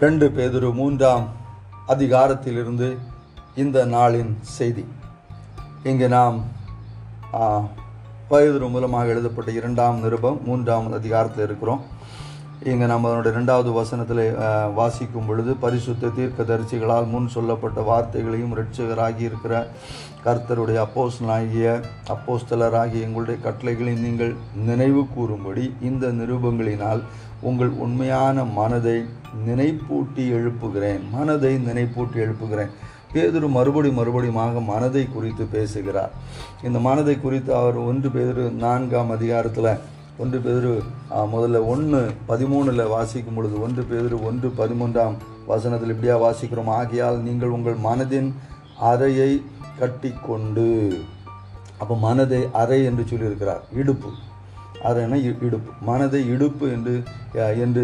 ரெண்டு பேதுரு மூன்றாம் அதிகாரத்திலிருந்து இந்த நாளின் செய்தி. இங்கே நாம் ஆ, பேதுரு மூலமாக எழுதப்பட்ட இரண்டாம் நிருபம் மூன்றாம் அதிகாரத்தில் இருக்கிறோம். இங்கே நம்ம அதனுடைய ரெண்டாவது வசனத்தில் வாசிக்கும் பொழுது பரிசுத்த தீர்க்கதரிசிகளால் முன் சொல்லப்பட்ட வார்த்தைகளையும் ரட்சகராகி இருக்கிற கர்த்தருடைய அப்போஸ்தலனாகிய அப்போஸ்தலராகிய எங்களுடைய கட்டளைகளையும் நீங்கள் நினைவு கூறும்படி இந்த நிருபங்களினால் உங்கள் உண்மையான மனதை நினைப்பூட்டி எழுப்புகிறேன். மனதை நினைப்பூட்டி எழுப்புகிறேன். பேதுரு மறுபடி மறுபடியுமாக மனதை குறித்து பேசுகிறார். இந்த மனதை குறித்து அவர் ஒன்று பேதுரு நான்காம் அதிகாரத்தில் ஒன்று பேதுரு முதல்ல ஒன்று பதிமூணில் வாசிக்கும் பொழுது ஒன்று பேதுரு ஒன்று பதிமூன்றாம் வசனத்தில் இப்படியா வாசிக்கிறோம். ஆகையால் நீங்கள் உங்கள் மனதின் அறையை கட்டிக்கொண்டு அப்போ மனதை அறை என்று சொல்லியிருக்கிறார். இடுப்பு. அது என்ன இடுப்பு மனதை இடுப்பு என்று என்று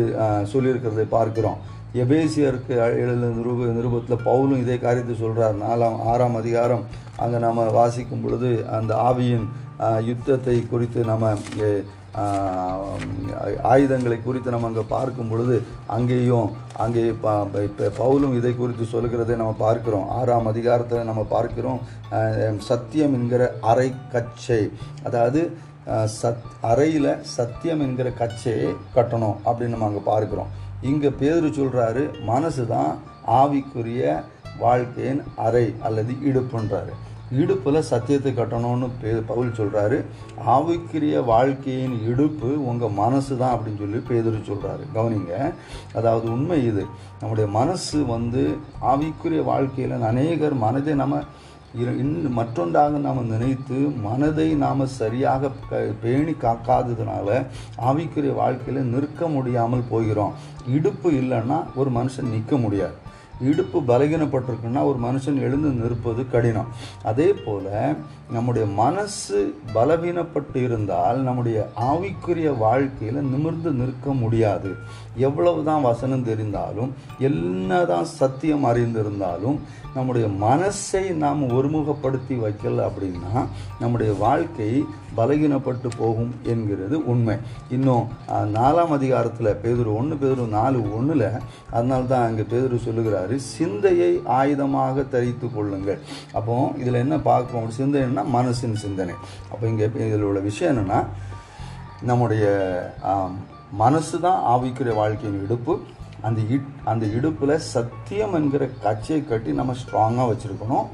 சொல்லியிருக்கிறதை பார்க்கிறோம். எபேசியருக்கு எழுத நிருப நிருபத்தில் பவுலும் இதே காரியத்தை சொல்கிறார் நாலாம் ஆறாம் அதிகாரம் அங்கே நாம் வாசிக்கும் பொழுது அந்த ஆவியின் யுத்தத்தை குறித்து நம்ம ஆயுதங்களை குறித்து நம்ம அங்கே பார்க்கும் பொழுது அங்கேயும் அங்கே ப- பவுலும் இதை குறித்து சொல்கிறதை நம்ம பார்க்கிறோம். ஆறாம் அதிகாரத்தில் நம்ம பார்க்கிறோம் சத்தியம் என்கிற அரை கச்சை அதாவது சத் அறையில் சத்தியம் என்கிற கச்சையை கட்டணும் அப்படின்னு நம்ம அங்கே பார்க்குறோம். இங்கே பேரு சொல்கிறாரு மனசு தான் ஆவிக்குரிய வாழ்க்கையின் அறை அல்லது இடுப்புன்றாரு. இடுப்பில் சத்தியத்தை கட்டணும்னு பே பவுல் சொல்கிறாரு ஆவிக்குரிய வாழ்க்கையின் இடுப்பு உங்கள் மனசு தான் அப்படின்னு சொல்லி பேதுரு சொல்கிறாரு கவனிங்க அதாவது உண்மை இது. நம்முடைய மனசு வந்து ஆவிக்குரிய வாழ்க்கையில் அநேகர் மனதை நம்ம இன்னும் மற்றொன்றாக நாம் நினைத்து மனதை நாம் சரியாக பேணி காக்காததுனால ஆவிக்குரிய வாழ்க்கையில் நிற்க முடியாமல் போகிறோம். இடுப்பு இல்லைன்னா ஒரு மனுஷன் நிற்க முடியாது. இடுப்பு பலகீனப்பட்டிருக்குன்னா ஒரு மனுஷன் எழுந்து நிற்பது கடினம். அதே போல் நம்முடைய மனசு பலவீனப்பட்டு இருந்தால் நம்முடைய ஆவிக்குரிய வாழ்க்கையில் நிமிர்ந்து நிற்க முடியாது. எவ்வளவுதான் வசனம் தெரிந்தாலும் என்னதான் சத்தியம் அறிந்திருந்தாலும் நம்முடைய மனசை நாம் ஒருமுகப்படுத்தி வைக்கல அப்படின்னா நம்முடைய வாழ்க்கை பலகீனப்பட்டு போகும் என்கிறது உண்மை. இன்னும் நாலாம் அதிகாரத்தில் பேதுரு ஒன்று பேதுரு நாலு ஒன்றில் அதனால தான் அங்கே பேதுரு சொல்லுகிறாரு சிந்தையை ஆயுதமாக தரித்து கொள்ளுங்கள். அப்போ இதில் என்ன பார்ப்போம் சிந்தனைன்னா மனசின் சிந்தனை. அப்போ இங்கே இதில் உள்ள விஷயம் என்னென்னா நம்முடைய மனசு தான் ஆவிக்குரிய வாழ்க்கையின் இடுப்பு. அந்த இட் அந்த இடுப்பில் சத்தியம் என்கிற கச்சையை கட்டி நம்ம ஸ்ட்ராங்காக வச்சுருக்கணும்.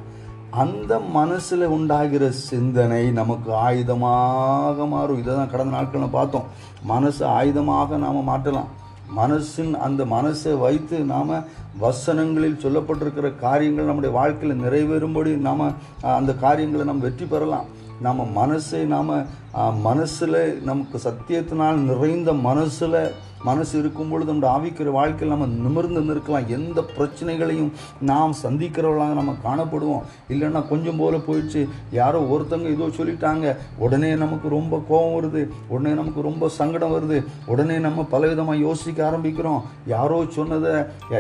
அந்த மனசில் உண்டாகிற சிந்தனை நமக்கு ஆயுதமாக மாறும். இதை தான் கடந்த நாட்களில் பார்த்தோம். மனசு ஆயுதமாக நாம் மாற்றலாம். மனசின் அந்த மனசை வைத்து நாம் வசனங்களில் சொல்லப்பட்டிருக்கிற காரியங்கள் நம்முடைய வாழ்க்கையில் நிறைவேறும்படி நாம் அந்த காரியங்களை நாம் வெற்றி பெறலாம். நம்ம மனசை நாம் மனசில் நமக்கு சத்தியத்தினால் நிறைந்த மனசில் மனசு இருக்கும் பொழுது நம்முடைய ஆவிக்கிற வாழ்க்கையில் நம்ம நிமிர்ந்து நிற்கலாம். எந்த பிரச்சனைகளையும் நாம் சந்திக்கிறவர்களாக நம்ம காணப்படுவோம். இல்லைன்னா கொஞ்சம் போல போயிடுச்சு. யாரோ ஒருத்தங்க ஏதோ சொல்லிட்டாங்க. உடனே நமக்கு ரொம்ப கோபம் வருது. உடனே நமக்கு ரொம்ப சங்கடம் வருது. உடனே நம்ம பலவிதமாக யோசிக்க ஆரம்பிக்கிறோம். யாரோ சொன்னதை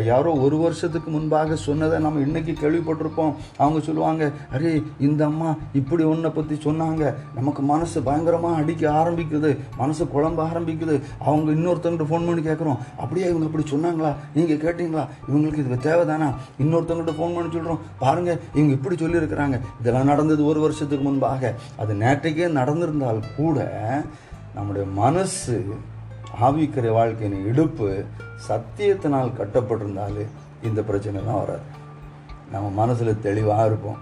யாரோ ஒரு வருஷத்துக்கு முன்பாக சொன்னதை நம்ம இன்னைக்கு கேள்விப்பட்டிருப்போம். அவங்க சொல்லுவாங்க அரே இந்த அம்மா இப்படி ஒன்றை பற்றி சொன்னாங்க. நமக்கு மனசு பயங்கரமாக அடிக்க ஆரம்பிக்குது. மனசு குழம்ப ஆரம்பிக்குது. அவங்க இன்னொருத்தவங்கிட்ட ஃபோன் பண்ணி கேட்குறோம் அப்படியே இவங்க இப்படி சொன்னாங்களா? நீங்கள் கேட்டீங்களா? இவங்களுக்கு இது தேவைதானா? இன்னொருத்தவங்கள்ட்ட ஃபோன் பண்ணி சொல்கிறோம் பாருங்கள் இவங்க இப்படி சொல்லியிருக்கிறாங்க. இதெல்லாம் நடந்தது ஒரு வருஷத்துக்கு முன்பாக. அது நேற்றைக்கே நடந்திருந்தால் கூட நம்முடைய மனசு ஆவிக்கிற வாழ்க்கையின் இடுப்பு சத்தியத்தினால் கட்டப்பட்டிருந்தாலே இந்த பிரச்சனைலாம் வராது. நம்ம மனசில் தெளிவாக இருப்போம்.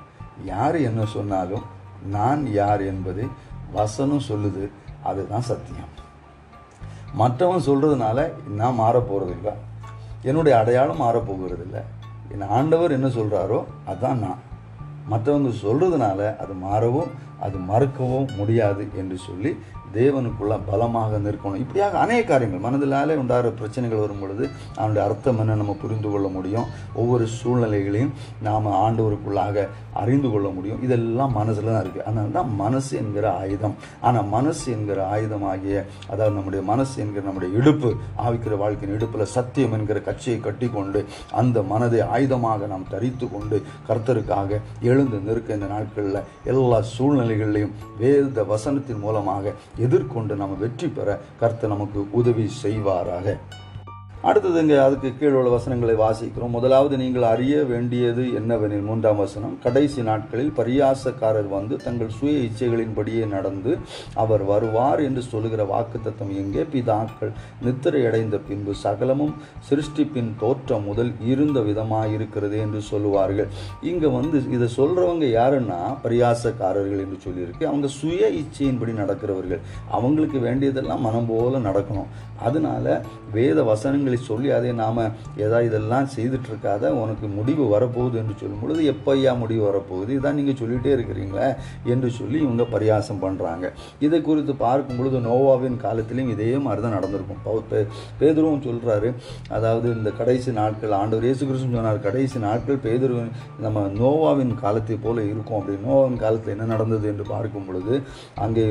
யார் என்ன சொன்னாலும் நான் யார் என்பதை வசனம் சொல்லுது. அதுதான் சத்தியம். மற்றவன் சொல்கிறதுனால நான் மாறப் என்னுடைய அடையாளம் மாறப்போகிறது இல்லை. என் ஆண்டவர் என்ன சொல்கிறாரோ அதான் நான். மற்றவங்க சொல்கிறதுனால அது மாறவும் அது மறுக்கவும் முடியாது என்று சொல்லி தேவனுக்குள்ள பலமாக நிற்கணும். இப்படியாக அநேக காரியங்கள். மனதிலாலே உண்டாகிற பிரச்சனைகள் வரும் பொழுது அவனுடைய அர்த்தம் என்ன நம்ம புரிந்து கொள்ள முடியும். ஒவ்வொரு சூழ்நிலைகளையும் நாம் ஆண்டவருக்குள்ளாக அறிந்து கொள்ள முடியும். இதெல்லாம் மனசில் தான் இருக்குது அதனால தான் மனசு என்கிற ஆயுதம். ஆனால் மனசு என்கிற ஆயுதம் ஆகிய அதாவது நம்முடைய மனசு என்கிற நம்முடைய இடுப்பு ஆவிக்கிற வாழ்க்கையின் இடுப்பில் சத்தியம் என்கிற கட்சியை கட்டிக்கொண்டு அந்த மனதை ஆயுதமாக நாம் தரித்து கொண்டு கர்த்தருக்காக எழுந்து நிற்க இந்த நாட்களில் எல்லா சூழ்நிலை சூழ்நிலைகளையும் வேத வசனத்தின் மூலமாக எதிர்கொண்டு நாம் வெற்றி பெற கர்த்தர் நமக்கு உதவி செய்வாராக. அடுத்தது இங்கே அதுக்கு கீழ் உள்ள வசனங்களை வாசிக்கிறோம். முதலாவது நீங்கள் அறிய வேண்டியது என்னவெனில் மூன்றாம் வசனம் கடைசி நாட்களில் பரியாசக்காரர் வந்து தங்கள் சுய இச்சைகளின்படியே நடந்து அவர் வருவார் என்று சொல்லுகிற வாக்குத்தத்தம் எங்கே? பிதாக்கள் நித்திரை அடைந்த பின்பு சகலமும் சிருஷ்டிப்பின் தோற்றம் முதல் இருந்த விதமாக இருக்கிறது என்று சொல்லுவார்கள். இங்கே வந்து இதை சொல்றவங்க யாருன்னா பரியாசக்காரர்கள் என்று சொல்லியிருக்கு. அவங்க சுய இச்சையின்படி நடக்கிறவர்கள். அவங்களுக்கு வேண்டியதெல்லாம் மனம் போல நடக்கணும். அதனால வேத வசனங்கள் சொல்லி அதை நாம ஏதா இதெல்லாம் செய்துட்டு இருக்காத உனக்கு முடிவு வரப்போகுது என்று சொல்லும் பொழுது எப்பையா முடிவு வரப்போகுது? இதான் நீங்க சொல்லிகிட்டே இருக்கிறீங்களே என்று சொல்லி இவங்க பரியாசம் பண்றாங்க. இதை குறித்து பார்க்கும் பொழுது நோவாவின் காலத்திலையும் இதே மாதிரி தான் நடந்திருக்கும் பேதுருவும் சொல்றாரு. அதாவது இந்த கடைசி நாட்கள் ஆண்டவர் இயேசு கிறிஸ்து சொன்னார் கடைசி நாட்கள் பேதுரு நம்ம நோவாவின் காலத்தை போல இருக்கும். அப்படி நோவாவின் காலத்தில் என்ன நடந்தது என்று பார்க்கும் பொழுது அங்கே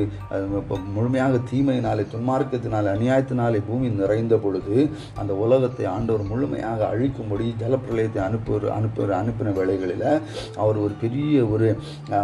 முழுமையாக தீமையினாலே துன்மார்க்கத்தினாலே அநியாயத்தினாலே பூமி நிறைந்த பொழுது அந்த உலகத்தை ஆண்டவர் முழுமையாக அழிக்கும்படி ஜலப்பிரளயத்தை அனுப்பு அனுப்பு அனுப்பின வேலைகளில் அவர் ஒரு பெரிய ஒரு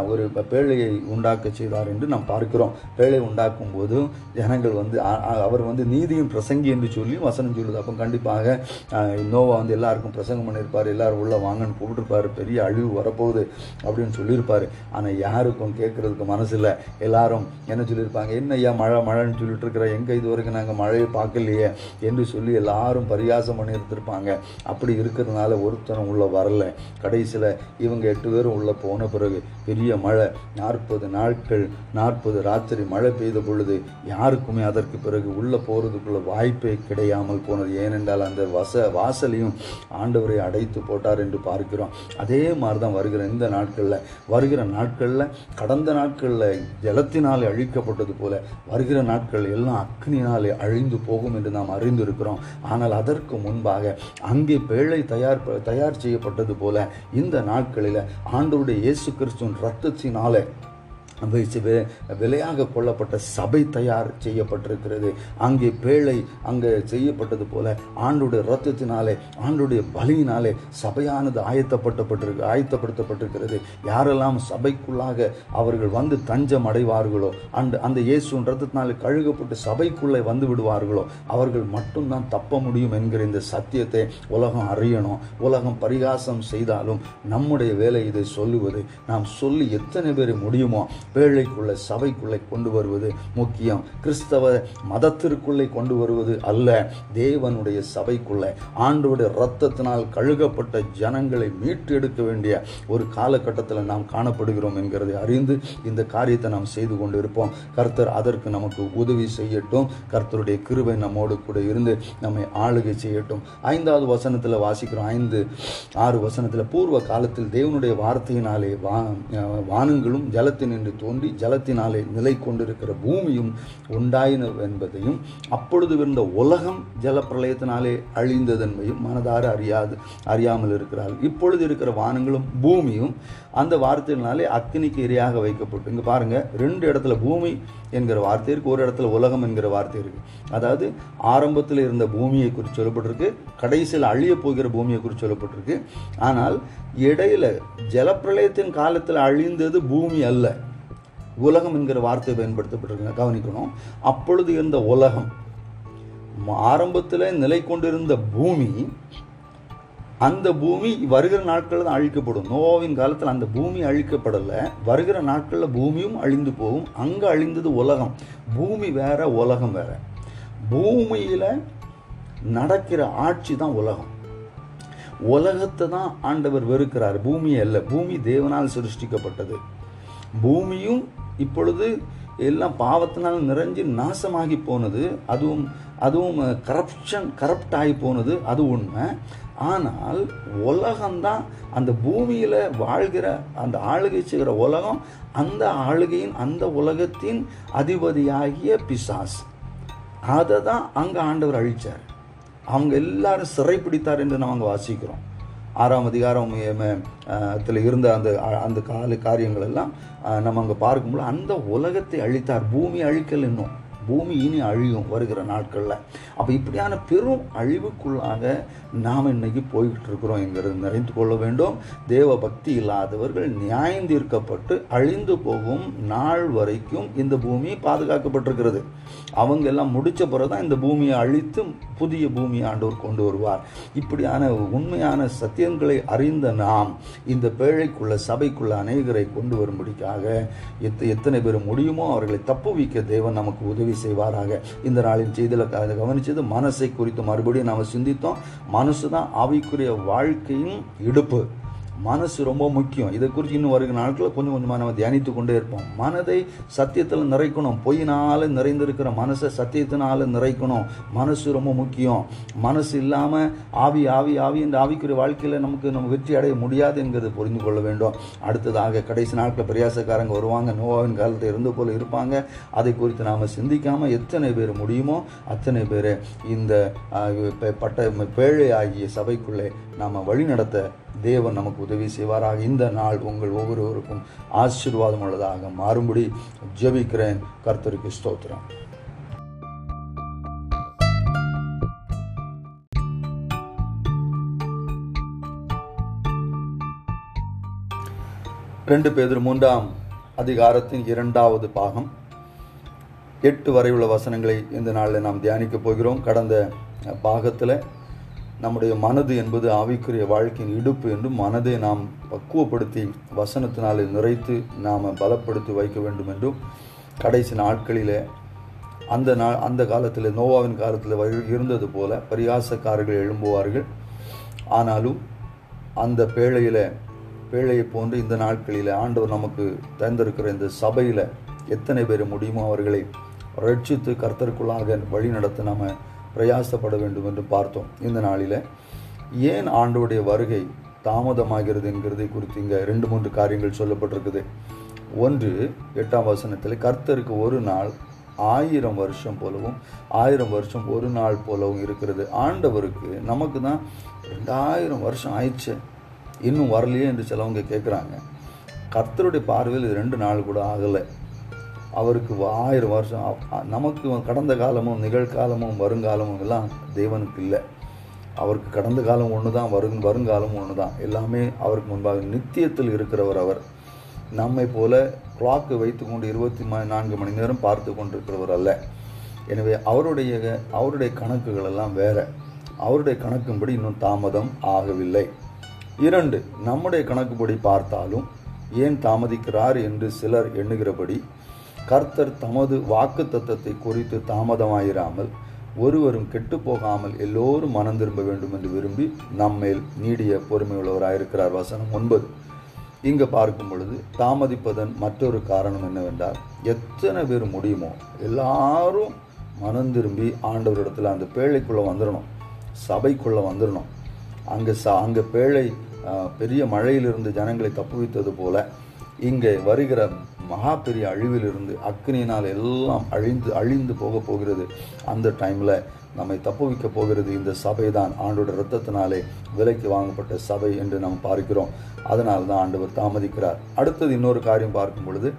ஒரு பேழையை உண்டாக்க செய்தார் என்று நாம் பார்க்கிறோம். பேழை உண்டாக்கும் போது ஜனங்கள் வந்து அவர் வந்து நீதியின் பிரசங்கி என்று சொல்லி வசனம் சொல்லுது. அப்போ கண்டிப்பாக அஹ், நோவா வந்து எல்லாருக்கும் பிரசங்கம் பண்ணியிருப்பார் எல்லாரும் உள்ள வாங்கன்னு கூப்பிட்டுருப்பார் பெரிய அழிவு வரப்போகுது அப்படின்னு சொல்லியிருப்பார். ஆனால் யாருக்கும் கேட்குறதுக்கு மனசில் எல்லாரும் என்ன சொல்லியிருப்பாங்க? என்ன ஐயா மழை மழைன்னு சொல்லிட்டு இருக்கிற எங்கே இது வரைக்கும் நாங்கள் மழையை பார்க்கலையே? என்று சொல்லி எல்லாரும் பரியாசம் பண்ணியிருந்திருப்பாங்க. அப்படி இருக்கிறதுனால ஒருத்தனும் உள்ள வரல. கடைசியில் இவங்க எட்டு பேரும் உள்ள போன பிறகு பெரிய மழை நாற்பது நாட்கள் நாற்பது ராத்திரி மழை பெய்த பொழுது யாருக்குமே அதற்கு பிறகு உள்ள போறதுக்குள்ள வாய்ப்பே கிடையாமல் போனது. ஏனென்றால் அந்த வச வாசலையும் ஆண்டவரை அடைத்து போட்டார் என்று பார்க்கிறோம். அதே மாதிரி தான் வருகிற இந்த நாட்களில் வருகிற நாட்களில் கடந்த நாட்களில் ஜலத்தினால் அழிக்கப்பட்டது போல வருகிற நாட்கள் எல்லாம் அக்னினால் அழிந்து போகும் என்று நாம் அறிந்திருக்கிறோம். ஆனால் அதற்கு முன்பாக அங்கே பேழை தயார் தயார் செய்யப்பட்டது போல இந்த நாட்களில் ஆண்டவருடைய இயேசு கிறிஸ்துவின் ரத்தத்தினால விலையாக கொள்ளப்பட்ட சபை தயார் செய்யப்பட்டிருக்கிறது. அங்கே பேழை அங்கே செய்யப்பட்டது போல ஆண்டுடைய ரத்தத்தினாலே ஆண்டுடைய பலியினாலே சபையானது ஆயத்தப்பட்டப்பட்டிருக்கு ஆயத்தப்படுத்தப்பட்டிருக்கிறது. யாரெல்லாம் சபைக்குள்ளாக அவர்கள் வந்து தஞ்சம் அடைவார்களோ அந்த அந்த இயேசுவின் ரத்தத்தினாலே கழுகப்பட்டு சபைக்குள்ளே வந்து விடுவார்களோ அவர்கள் மட்டும்தான் தப்ப முடியும் என்கிற இந்த சத்தியத்தை உலகம் அறியணும். உலகம் பரிகாசம் செய்தாலும் நம்முடைய வேலை இதை சொல்லுவது. நாம் சொல்லி எத்தனை பேர் முடியுமோ பேழைக்குள்ளே சபைக்குள்ளே கொண்டு வருவது முக்கியம். கிறிஸ்தவ மதத்திற்குள்ளே கொண்டு வருவது அல்ல. தேவனுடைய சபைக்குள்ளே ஆண்டோடைய இரத்தத்தினால் கழுகப்பட்ட ஜனங்களை மீட்டு எடுக்க வேண்டிய ஒரு காலகட்டத்தில் நாம் காணப்படுகிறோம் என்கிறதை அறிந்து இந்த காரியத்தை நாம் செய்து கொண்டு இருப்போம் கர்த்தர் அதற்கு நமக்கு உதவி செய்யட்டும். கர்த்தருடைய கிருபை நம்மோடு கூட இருந்து நம்மை ஆளுகை செய்யட்டும். ஐந்தாவது வசனத்தில் வாசிக்கிறோம். ஐந்து ஆறு வசனத்தில் பூர்வ காலத்தில் தேவனுடைய வார்த்தையினாலே வா வானங்களும் வானங்களும் ஜலத்தினின்று தோன்றி ஜலத்தினாலே நிலை கொண்டிருக்கிற பூமியும் உண்டாயின என்பதையும் அப்பொழுது இருந்த உலகம் ஜலப்பிரளயத்தினாலே அழிந்ததன்மையும் மனதார அறியாது அறியாமல் இருக்கிறார்கள். இப்பொழுது இருக்கிற வானங்களும் பூமியும் அந்த வார்த்தையினாலே அக்னிக்கு இரையாக வைக்கப்பட்டு இங்கே பாருங்கள் ரெண்டு இடத்துல பூமி என்கிற வார்த்தை இருக்குது ஒரு இடத்துல உலகம் என்கிற வார்த்தை இருக்குது அதாவது ஆரம்பத்தில் இருந்த பூமியை குறித்து சொல்லப்பட்டிருக்கு கடைசியில் அழிய போகிற பூமியை குறித்து சொல்லப்பட்டிருக்கு. ஆனால் இடையில ஜலப்பிரளயத்தின் காலத்தில் அழிந்தது பூமி அல்ல. உலகம் என்கிற வார்த்தை பயன்படுத்தப்பட்டிருக்க கவனிக்கணும். அப்பொழுது இருந்த உலகம் ஆரம்பத்தில் நிலை கொண்டிருந்த பூமி அந்த பூமி வருகிற நாட்களில் தான் அழிக்கப்படும். நோவாவின் காலத்தில் அந்த பூமி அழிக்கப்படலை. வருகிற நாட்களில் பூமியும் அழிந்து போகும். அங்கே அழிந்தது உலகம். பூமி வேற உலகம் வேற. பூமியில் நடக்கிற ஆட்சி தான் உலகம். உலகத்தை தான் ஆண்டவர் வெறுக்கிறார். பூமியை அல்ல. பூமி தேவனால் சிருஷ்டிக்கப்பட்டது. பூமியும் இப்பொழுது எல்லாம் பாவத்தினால் நிறைஞ்சு நாசமாகி போனது அதுவும் அதுவும் கரப்ஷன் கரப்ட் ஆகி போனது அது உண்மை. ஆனால் உலகம்தான் அந்த பூமியில் வாழ்கிற அந்த ஆளுகை செய்கிற உலகம் அந்த ஆளுகையின் அந்த உலகத்தின் அதிபதியாகிய பிசாஸ் அதை தான் அங்கே ஆண்டவர் அழிச்சார். அவங்க எல்லாரும் சிறைப்பிடித்தார் என்று நாங்கள் வாசிக்கிறோம். ஆறாம் அதிகாரம் அதில் இருந்த அந்த அந்த கால காரியங்கள் எல்லாம் நம்ம அங்கே பார்க்கும்போது அந்த உலகத்தை அழித்தார் பூமி அழிக்கல் இன்னும் பூமி இனி அழியும் வருகிற நாட்களில். அப்போ இப்படியான பெரும் அழிவுக்குள்ளாக நாம் இன்னைக்கு போய்கிட்டு இருக்கிறோம் என்கிறது நிறைந்து கொள்ள வேண்டும். தேவ பக்தி இல்லாதவர்கள் நியாயந்தீர்க்கப்பட்டு அழிந்து போகும் நாள் வரைக்கும் இந்த பூமி பாதுகாக்கப்பட்டிருக்கிறது. அவங்க எல்லாம் முடிச்ச பிறகு தான் இந்த பூமியை அழித்து புதிய பூமியை ஆண்டவர் கொண்டு வருவார். இப்படியான உண்மையான சத்தியங்களை அறிந்த நாம் இந்த பேழைக்குள்ள சபைக்குள்ள அநேகரை கொண்டு வரும்படிக்காக எத்த எத்தனை பேர் முடியுமோ அவர்களை தப்புவிக்க தேவன் நமக்கு உதவி செய்வாராக. இந்த நாளின் செய்தியில் க- கவனிச்சது மனசை குறித்து மறுபடியும் நாம் சிந்தித்தோம். மனசு தான் ஆவிக்குரிய வாழ்க்கையின் இடுப்பு. மனசு ரொம்ப முக்கியம். இதை குறித்து இன்னும் வருகிற நாட்களில் கொஞ்சம் கொஞ்சமாக நம்ம தியானித்து கொண்டே இருப்போம். மனதை சத்தியத்தில் நிறைக்கணும். பொய்யினால நிறைந்திருக்கிற மனசை சத்தியத்தினால நிறைக்கணும். மனசு ரொம்ப முக்கியம். மனசு இல்லாமல் ஆவி ஆவி ஆவி என்ற ஆவிக்குரிய வாழ்க்கையில் நமக்கு நம்ம வெற்றி அடைய முடியாது என்கிறத புரிந்து கொள்ள வேண்டும். அடுத்ததாக கடைசி நாட்களில் பிரயாசக்காரங்க வருவாங்க. நோவாவின் காலத்தில் இருந்து போல இருப்பாங்க. அதை குறித்து நாம் சிந்திக்காமல் எத்தனை பேர் முடியுமோ அத்தனை பேர் இந்த பட்ட பேழை ஆகிய சபைக்குள்ளே நாம் வழிநடத்த தேவன் நமக்கு உதவி செய்வாராக. இந்த நாள் உங்கள் ஒவ்வொருவருக்கும் ஆசீர்வாதம் உள்ளதாக மாறும்படி ஜெபிக்கிறேன். கர்த்தருக்கு ஸ்தோத்திரம். ரெண்டு பேர் மூன்றாம் அதிகாரத்தின் இரண்டாவது பாகம். எட்டு வரை உள்ள வசனங்களை இந்த நாளில் நாம் தியானிக்க போகிறோம். கடந்த பாகத்தில் நம்முடைய மனது என்பது ஆவிக்குரிய வாழ்க்கையின் இடுப்பு என்றும் மனதை நாம் பக்குவப்படுத்தி வசனத்தினாலே நிறைத்து நாம் பலப்படுத்தி வைக்க வேண்டும் என்றும் கடைசி நாட்களிலே அந்த நாள் அந்த காலத்தில் நோவாவின் காலத்தில் இருந்தது போல பரியாசக்காரர்கள் எழும்புவார்கள். ஆனாலும் அந்த பேழையில் பேழையை போன்று இந்த நாட்களில் ஆண்டவர் நமக்கு தந்திருக்கிற இந்த சபையில் எத்தனை பேர் முடியுமோ அவர்களை ரட்சித்து கர்த்தருக்குள்ளாக வழி நடத்த நம்ம பிரயாசப்பட வேண்டும் என்று பார்த்தோம் இந்த நாளில். ஏன் ஆண்டவுடைய வருகை தாமதமாகிறது என்கிறதை குறித்து இங்கே ரெண்டு மூன்று காரியங்கள் சொல்லப்பட்டிருக்குது. ஒன்று எட்டாம் வசனத்தில் கர்த்தருக்கு ஒரு நாள் ஆயிரம் வருஷம் போலவும் ஆயிரம் வருஷம் ஒரு நாள் போலவும் இருக்கிறது. ஆண்டவருக்கு நமக்கு தான் ரெண்டாயிரம் வருஷம் ஆயிடுச்சு. இன்னும் வரலையே என்று சிலவங்க கேட்குறாங்க கர்த்தருடைய பார்வையில் இது ரெண்டு நாள் கூட ஆகலை. அவருக்கு ஆயிரம் வருஷம். நமக்கு கடந்த காலமும் நிகழ்காலமும் வருங்காலமும் எல்லாம் தேவனுக்கு இல்லை. அவருக்கு கடந்த காலம் ஒன்று தான் வரும் வருங்காலம் ஒன்று தான் எல்லாமே அவருக்கு முன்பாக நித்தியத்தில் இருக்கிறவர் அவர். நம்மை போல கிளாக்கு வைத்துக்கொண்டு இருபத்தி நான்கு மணி நேரம் பார்த்து கொண்டிருக்கிறவர் அல்ல. எனவே அவருடைய அவருடைய கணக்குகள் எல்லாம் வேற. அவருடைய கணக்கின்படி இன்னும் தாமதம் ஆகவில்லை. இரண்டு நம்முடைய கணக்குப்படி பார்த்தாலும் ஏன் தாமதிக்கிறார் என்று சிலர் எண்ணுகிறபடி கர்த்தர் தமது வாக்கு தத்தத்தை குறித்து தாமதமாயிராமல் ஒருவரும் கெட்டு போகாமல் எல்லோரும் மனம் திரும்ப வேண்டும் என்று விரும்பி நம்மேல் நீடிய பொறுமையுள்ளவராயிருக்கிறார். வசனம் ஒன்பது. இங்கு பார்க்கும் பொழுது தாமதிப்பதன் மற்றொரு காரணம் என்னவென்றால் எத்தனை பேர் முடியுமோ எல்லாரும் மனம் திரும்பி ஆண்டவரிடத்தில் அந்த பேழைக்குள்ளே வந்துடணும் சபைக்குள்ளே வந்துடணும் அங்கே ச அங்கே பேழை பெரிய மழையிலிருந்து ஜனங்களை தப்புவித்தது போல இங்கே வருகிற மகா பெரிய அழிவிலிருந்து அக்னியினால் எல்லாம் அழிந்து அழிந்து போக போகிறது. அந்த டைமில் நம்மை தப்புவிக்க போகிறது இந்த சபை தான் ஆண்டோட இரத்தத்தினாலே விலைக்கு வாங்கப்பட்ட சபை என்று நாம் பார்க்கிறோம். அதனால் தான் ஆண்டவர் தாமதிக்கிறார். அடுத்தது இன்னொரு காரியம் பார்க்கும் பொழுது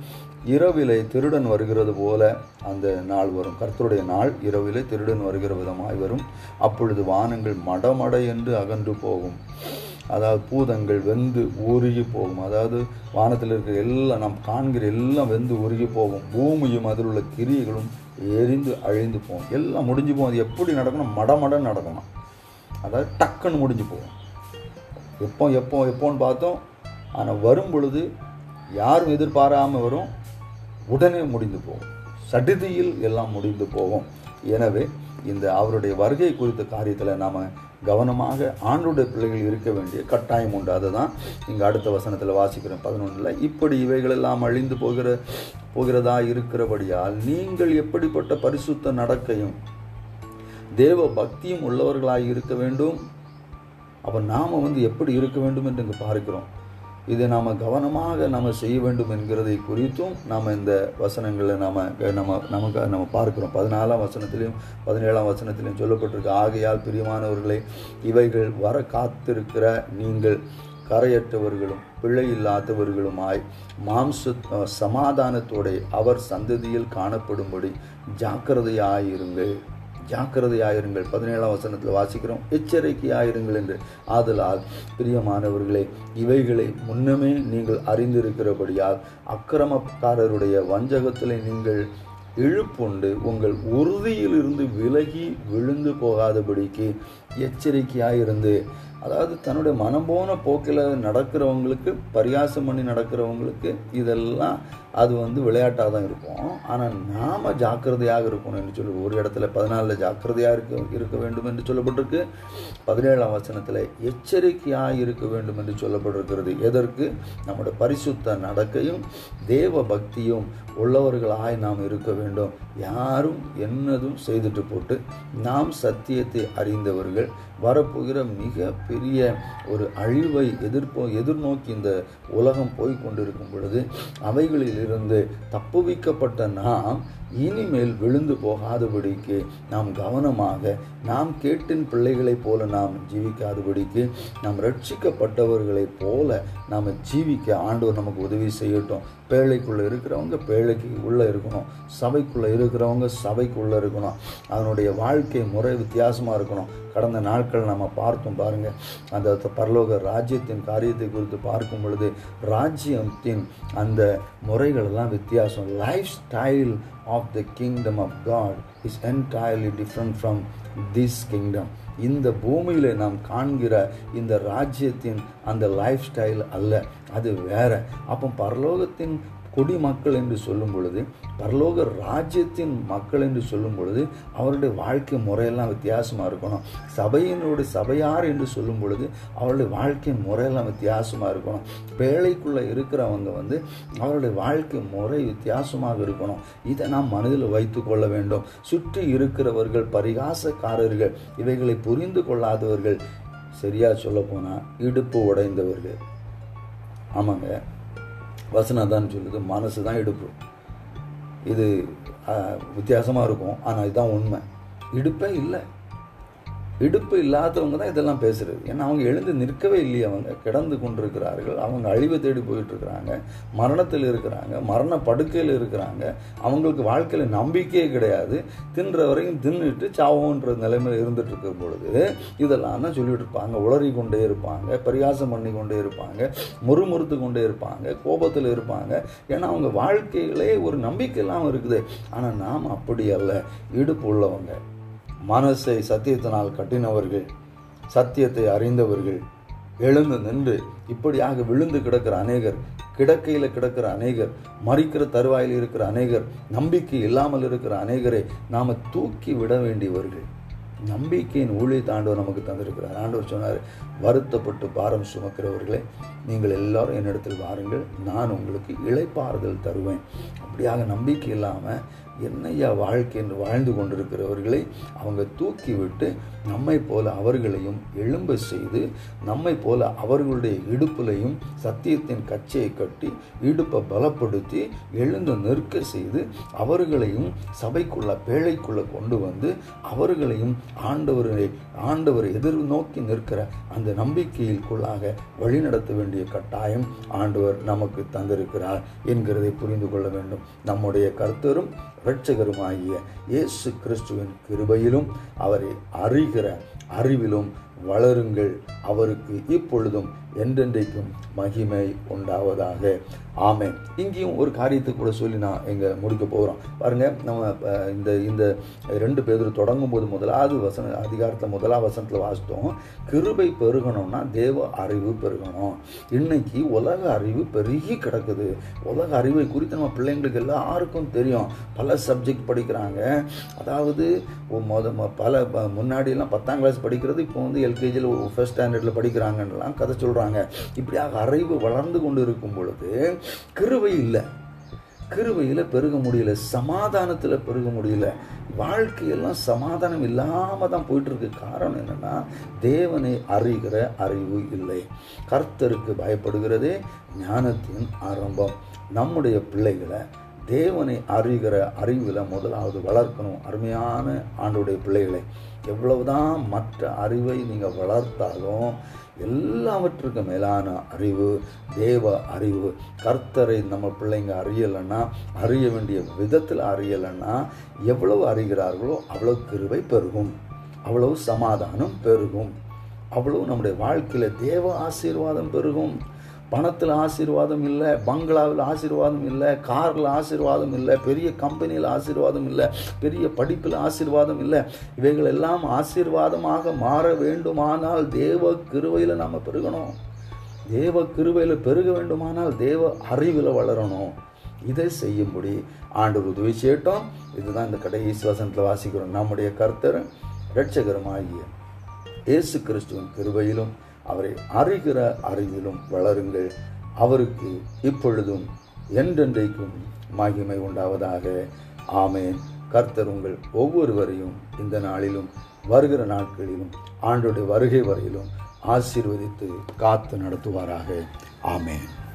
இரவிலே திருடன் வருகிறது போல அந்த நாள் வரும். கர்த்தருடைய நாள் இரவிலே திருடன் வருகிற விதமாய் வரும். அப்பொழுது வானங்கள் மடமட என்று அகன்று போகும். அதாவது பூதங்கள் வெந்து உருகி போகும். அதாவது வானத்தில் இருக்கிற எல்லாம் நாம் காண்கிற எல்லாம் வெந்து உருகி போகும். பூமியும் அதில் உள்ள கிரியைகளும் எரிந்து அழிந்து போகும். எல்லாம் முடிஞ்சு போகும். அது எப்படி நடக்கணும்? மடமடன்னு நடக்கணும். அதாவது டக்குன்னு முடிஞ்சு போகும். எப்போ எப்போ எப்போன்னு பார்த்தோம். ஆனால் வரும் பொழுது யாரும் எதிர்பாராமல் வரும். உடனே முடிந்து போகும். சடிதியில் எல்லாம் முடிந்து போகும். எனவே இந்த அவருடைய வருகை குறித்த காரியத்தில் நாம் கவனமாக ஆண்டுடைய பிள்ளைகள் இருக்க வேண்டிய கட்டாயம் உண்டு அதை தான் இங்கே அடுத்த வசனத்தில் வாசிக்கிறோம் பதினொன்றில் இப்படி இவைகளெல்லாம் அழிந்து போகிற போகிறதா இருக்கிறபடியால் நீங்கள் எப்படிப்பட்ட பரிசுத்த நடக்கையும் தேவ பக்தியும் உள்ளவர்களாக இருக்க வேண்டும்? அப்போ நாம் வந்து எப்படி இருக்க வேண்டும் என்று இங்கே பார்க்கிறோம். இதை நாம் கவனமாக நாம் செய்ய வேண்டும் என்கிறதை குறித்தும் நாம் இந்த வசனங்களில் நாம் நம்ம நமக்கு நம்ம பார்க்குறோம். பதினாலாம் வசனத்திலையும் பதினேழாம் வசனத்திலையும் சொல்லப்பட்டிருக்கு ஆகையால் பிரியமானவர்களே இவைகள் வர காத்திருக்கிற நீங்கள் கரையற்றவர்களும் பிழை இல்லாதவர்களுமாய் மாம்ச சமாதானத்தோட அவர் சந்ததியில் காணப்படும்படி ஜாக்கிரதையாயிருங்கள். ஜாக்கிரதையாயிருங்கள். பதினேழாம் வசனத்தில் வாசிக்கிறோம் எச்சரிக்கையாயிருங்கள் என்று. ஆதலால் பிரியமானவர்களே இவைகளை முன்னமே நீங்கள் அறிந்திருக்கிறபடியால் அக்கிரமக்காரருடைய வஞ்சகத்தில் நீங்கள் இழுப்புண்டு உங்கள் உறுதியிலிருந்து விலகி விழுந்து போகாதபடிக்கு எச்சரிக்கையாயிருந்து. அதாவது தன்னுடைய மனம் போன போக்கில் நடக்கிறவங்களுக்கு பரியாசம் பண்ணி நடக்கிறவங்களுக்கு இதெல்லாம் அது வந்து விளையாட்டாக தான் இருக்கும். ஆனால் நாம் ஜாக்கிரதையாக இருக்கணும் என்று சொல்லி ஒரு இடத்துல பதினாலில் ஜாக்கிரதையாக இருக்க இருக்க வேண்டும் என்று சொல்லப்பட்டிருக்கு. பதினேழாம் வசனத்தில் எச்சரிக்கையாக இருக்க வேண்டும் என்று சொல்லப்பட்டிருக்கிறது. எதற்கு? நம்முடைய பரிசுத்த நடக்கையும் தேவ பக்தியும் உள்ளவர்களாய் நாம் இருக்க வேண்டும். யாரும் என்னதும் செய்துட்டு போட்டு நாம் சத்தியத்தை அறிந்தவர்கள் வரப்போகிற மிக பெரிய ஒரு அழிவை எதிர்ப்போ எதிர்நோக்கி இந்த உலகம் போய் கொண்டிருக்கும் பொழுது அவைகளில் இருந்து தப்புவிக்கப்பட்ட நாம் இனிமேல் விழுந்து போகாதபடிக்கு நாம் கவனமாக நாம் கேட்டின் பிள்ளைகளைப் போல நாம் ஜீவிக்காதபடிக்கு நாம் ரட்சிக்கப்பட்டவர்களைப் போல நாம் ஜீவிக்க ஆண்டவர் நமக்கு உதவி செய்யட்டும். பேழைக்குள்ளே இருக்கிறவங்க பேழைக்கு உள்ளே இருக்கணும். சபைக்குள்ளே இருக்கிறவங்க சபைக்குள்ளே இருக்கணும். அதனுடைய வாழ்க்கை முறை வித்தியாசமாக இருக்கணும். கடந்த நாட்கள் நம்ம பார்த்தோம் பாருங்கள் அந்த பரலோக ராஜ்யத்தின் காரியத்தை குறித்து பார்க்கும் பொழுது ராஜ்யத்தின் அந்த முறைகளெல்லாம் வித்தியாசம். Life style of the kingdom of God is entirely different from this kingdom இந்த பூமியில் நாம் காண்கிற இந்த ராஜ்யத்தின் அந்த லைஃப் ஸ்டைல் அல்ல. அது வேற. அப்போ பரலோகத்தின் குடிமக்கள் என்று சொல்லும் பொழுது பரலோக ராஜ்யத்தின் மக்கள் என்று சொல்லும் பொழுது அவருடைய வாழ்க்கை முறையெல்லாம் வித்தியாசமாக இருக்கணும். சபையினுடைய சபையார் என்று சொல்லும் பொழுது அவருடைய வாழ்க்கை முறையெல்லாம் வித்தியாசமாக இருக்கணும். பேழைக்குள்ளே இருக்கிறவங்க வந்து அவருடைய வாழ்க்கை முறை வித்தியாசமாக இருக்கணும். இதை நாம் மனதில் வைத்து கொள்ள வேண்டும். சுற்றி இருக்கிறவர்கள் பரிகாசக்காரர்கள் இவைகளை புரிந்து கொள்ளாதவர்கள் சரியாக சொல்லப்போனால் இடுப்பு உடைந்தவர்கள். ஆமாங்க. வசனம் தான் சொல்லுது. மனசு தான் இடுப்பு. இது வித்தியாசமாக இருக்கும். ஆனால் இதுதான் உண்மை. இடுப்பே இல்லை. இடுப்பு இல்லாதவங்க தான் இதெல்லாம் பேசுறது. ஏன்னா அவங்க எழுந்து நிற்கவே இல்லையே அவங்க. கிடந்து கொண்டிருக்கிறார்கள். அவங்க அழிவை தேடி போயிட்டு இருக்கிறாங்க மரணத்தில் இருக்கிறாங்க. மரண படுக்கையில் இருக்கிறாங்க. அவங்களுக்கு வாழ்க்கையில் நம்பிக்கையே கிடையாது. தின்ற வரைக்கும் தின்னுட்டு சாவோன்ற நிலைமையில் இருந்துட்டு இருக்கிற பொழுது இதெல்லாம் தான் சொல்லிட்டு இருப்பாங்க. உளறி கொண்டே இருப்பாங்க. பரிகாசம் பண்ணி கொண்டே இருப்பாங்க. முறுமுறுத்து கொண்டே இருப்பாங்க. கோபத்தில் இருப்பாங்க. ஏன்னா அவங்க வாழ்க்கையிலே ஒரு நம்பிக்கை இல்லாமல் இருக்குது. ஆனால் நாம் அப்படி அல்ல. இடுப்பு உள்ளவங்க. மனசை சத்தியத்தினால் கட்டினவர்கள் சத்தியத்தை அறிந்தவர்கள் எழுந்து நின்று இப்படியாக விழுந்து கிடக்கிற அநேகர் கிடக்கையில் கிடக்கிற அநேகர் மறிக்கிற தருவாயில் இருக்கிற அநேகர் நம்பிக்கை இல்லாமல் இருக்கிற அநேகரை நாம் தூக்கி விட வேண்டியவர்கள். நம்பிக்கையின் ஊழியத்தை ஆண்டவர் நமக்கு தந்திருக்கிறார். ஆண்டவர் சொன்னார் வருத்தப்பட்டு பாரம் சுமக்கிறவர்களே நீங்கள் எல்லாரும் என்னிடத்தில் வாருங்கள் நான் உங்களுக்கு இழைப்பாறுதல் தருவேன். அப்படியாக நம்பிக்கை இல்லாமல் என்னையா வாழ்க்கை என்று வாழ்ந்து கொண்டிருக்கிறவர்களை அவங்க தூக்கிவிட்டு நம்மை போல அவர்களையும் எழும்ப செய்து நம்மை போல அவர்களுடைய இடுப்புலையும் சத்தியத்தின் கச்சையை கட்டி இடுப்பை பலப்படுத்தி எழுந்து நிற்க செய்து அவர்களையும் சபைக்குள்ள பேழைக்குள்ளே கொண்டு வந்து அவர்களையும் ஆண்டவரை ஆண்டவரை எதிர்நோக்கி நிற்கிற அந்த நம்பிக்கையிற்குள்ளாக வழிநடத்த வேண்டிய கட்டாயம் ஆண்டவர் நமக்கு தந்திருக்கிறார் என்கிறதை புரிந்து கொள்ள வேண்டும். நம்முடைய கருத்தரும் இரட்சகருமாகிய இயேசு கிறிஸ்துவின் கிருபையிலும் அவரை அறிகிற அறிவிலும் வளருங்கள். அவருக்கு இப்பொழுதும் என்றென்றைக்கும் மகிமை உண்டாவதாக. ஆமே இங்கேயும் ஒரு காரியத்தை கூட சொல்லி நான் எங்க முடிக்க போகிறோம் பாருங்கள் நம்ம இந்த இந்த ரெண்டு பேர் தொடங்கும் போது முதலாவது வசன அதிகாரத்தை முதலாவது வசனத்தில் வாசித்தோம். கிருபை பெருகணும்னா தேவ அறிவு பெருகணும். இன்னைக்கு உலக அறிவு பெருகி கிடக்குது. உலக அறிவை குறித்து நம்ம பிள்ளைங்களுக்கு எல்லாருக்கும் தெரியும். பல சப்ஜெக்ட் படிக்கிறாங்க. அதாவது மொத பல முன்னாடியெல்லாம் பத்தாம் கிளாஸ் படிக்கிறது இப்போ வந்து எல்கேஜியில் ஃபஸ்ட் ஸ்டாண்டர்டில் படிக்கிறாங்கலாம் கதை சொல்கிறாங்க இப்படியாக அறிவு வளர்ந்து கொண்டு இருக்கும் பொழுது கிருவை இல்லை. கிருவையில் பெருக முடியல சமாதானத்தில் பெருக முடியல. வாழ்க்கையெல்லாம் சமாதானம் இல்லாமல் தான் போயிட்டுருக்கு. காரணம் என்னன்னா தேவனை அறிகிற அறிவு இல்லை. கர்த்தருக்கு பயப்படுகிறதே ஞானத்தின் ஆரம்பம். நம்முடைய பிள்ளைகளை தேவனை அறிகிற அறிவில் முதலாவது வளர்க்கணும். அருமையான ஆண்டுடைய பிள்ளைகளை எவ்வளவுதான் மற்ற அறிவை நீங்கள் வளர்த்தாலும் எல்லாவற்றுக்கும் மேலான அறிவு தேவ அறிவு. கர்த்தரை நம்ம பிள்ளைங்க அறியலைன்னா அறிய வேண்டிய விதத்தில் அறியலைன்னா எவ்வளவு அறிகிறார்களோ அவ்வளவு கிருவை பெருகும். அவ்வளவு சமாதானம் பெருகும். அவ்வளவு நம்முடைய வாழ்க்கையில் தேவ ஆசீர்வாதம் பெருகும். பணத்தில் ஆசீர்வாதம் இல்லை பங்களாவில் ஆசீர்வாதம் இல்லை காரில் ஆசீர்வாதம் இல்லை பெரிய கம்பெனியில் ஆசீர்வாதம் இல்லை பெரிய படிப்பில் ஆசீர்வாதம் இல்லை. இவைகள் எல்லாம் ஆசீர்வாதமாக மாற வேண்டுமானால் தேவ கிருவையில் நம்ம பெருகணும். தேவ கிருவையில் பெருக வேண்டுமானால் தேவ அறிவில் வளரணும். இதை செய்யும்படி ஆண்டு உதவி செய்யட்டும். இதுதான் இந்த கடைசி வசனத்தில் வாசிக்கிறோம். நம்முடைய கர்த்தர் இரட்சகரமாகிய இயேசு கிறிஸ்துவின் கிருபையிலும் அவரை அறிகிற அறிவிலும் வளருங்கள். அவருக்கு இப்பொழுதும் என்றென்றைக்கும் மகிமை உண்டாவதாக. ஆமேன். கர்த்தர் உங்கள் ஒவ்வொருவரையும் இந்த நாளிலும் வருகிற நாட்களிலும் ஆண்டுடைய வருகை வரையிலும் ஆசீர்வதித்து காத்து நடத்துவாராக. ஆமேன்.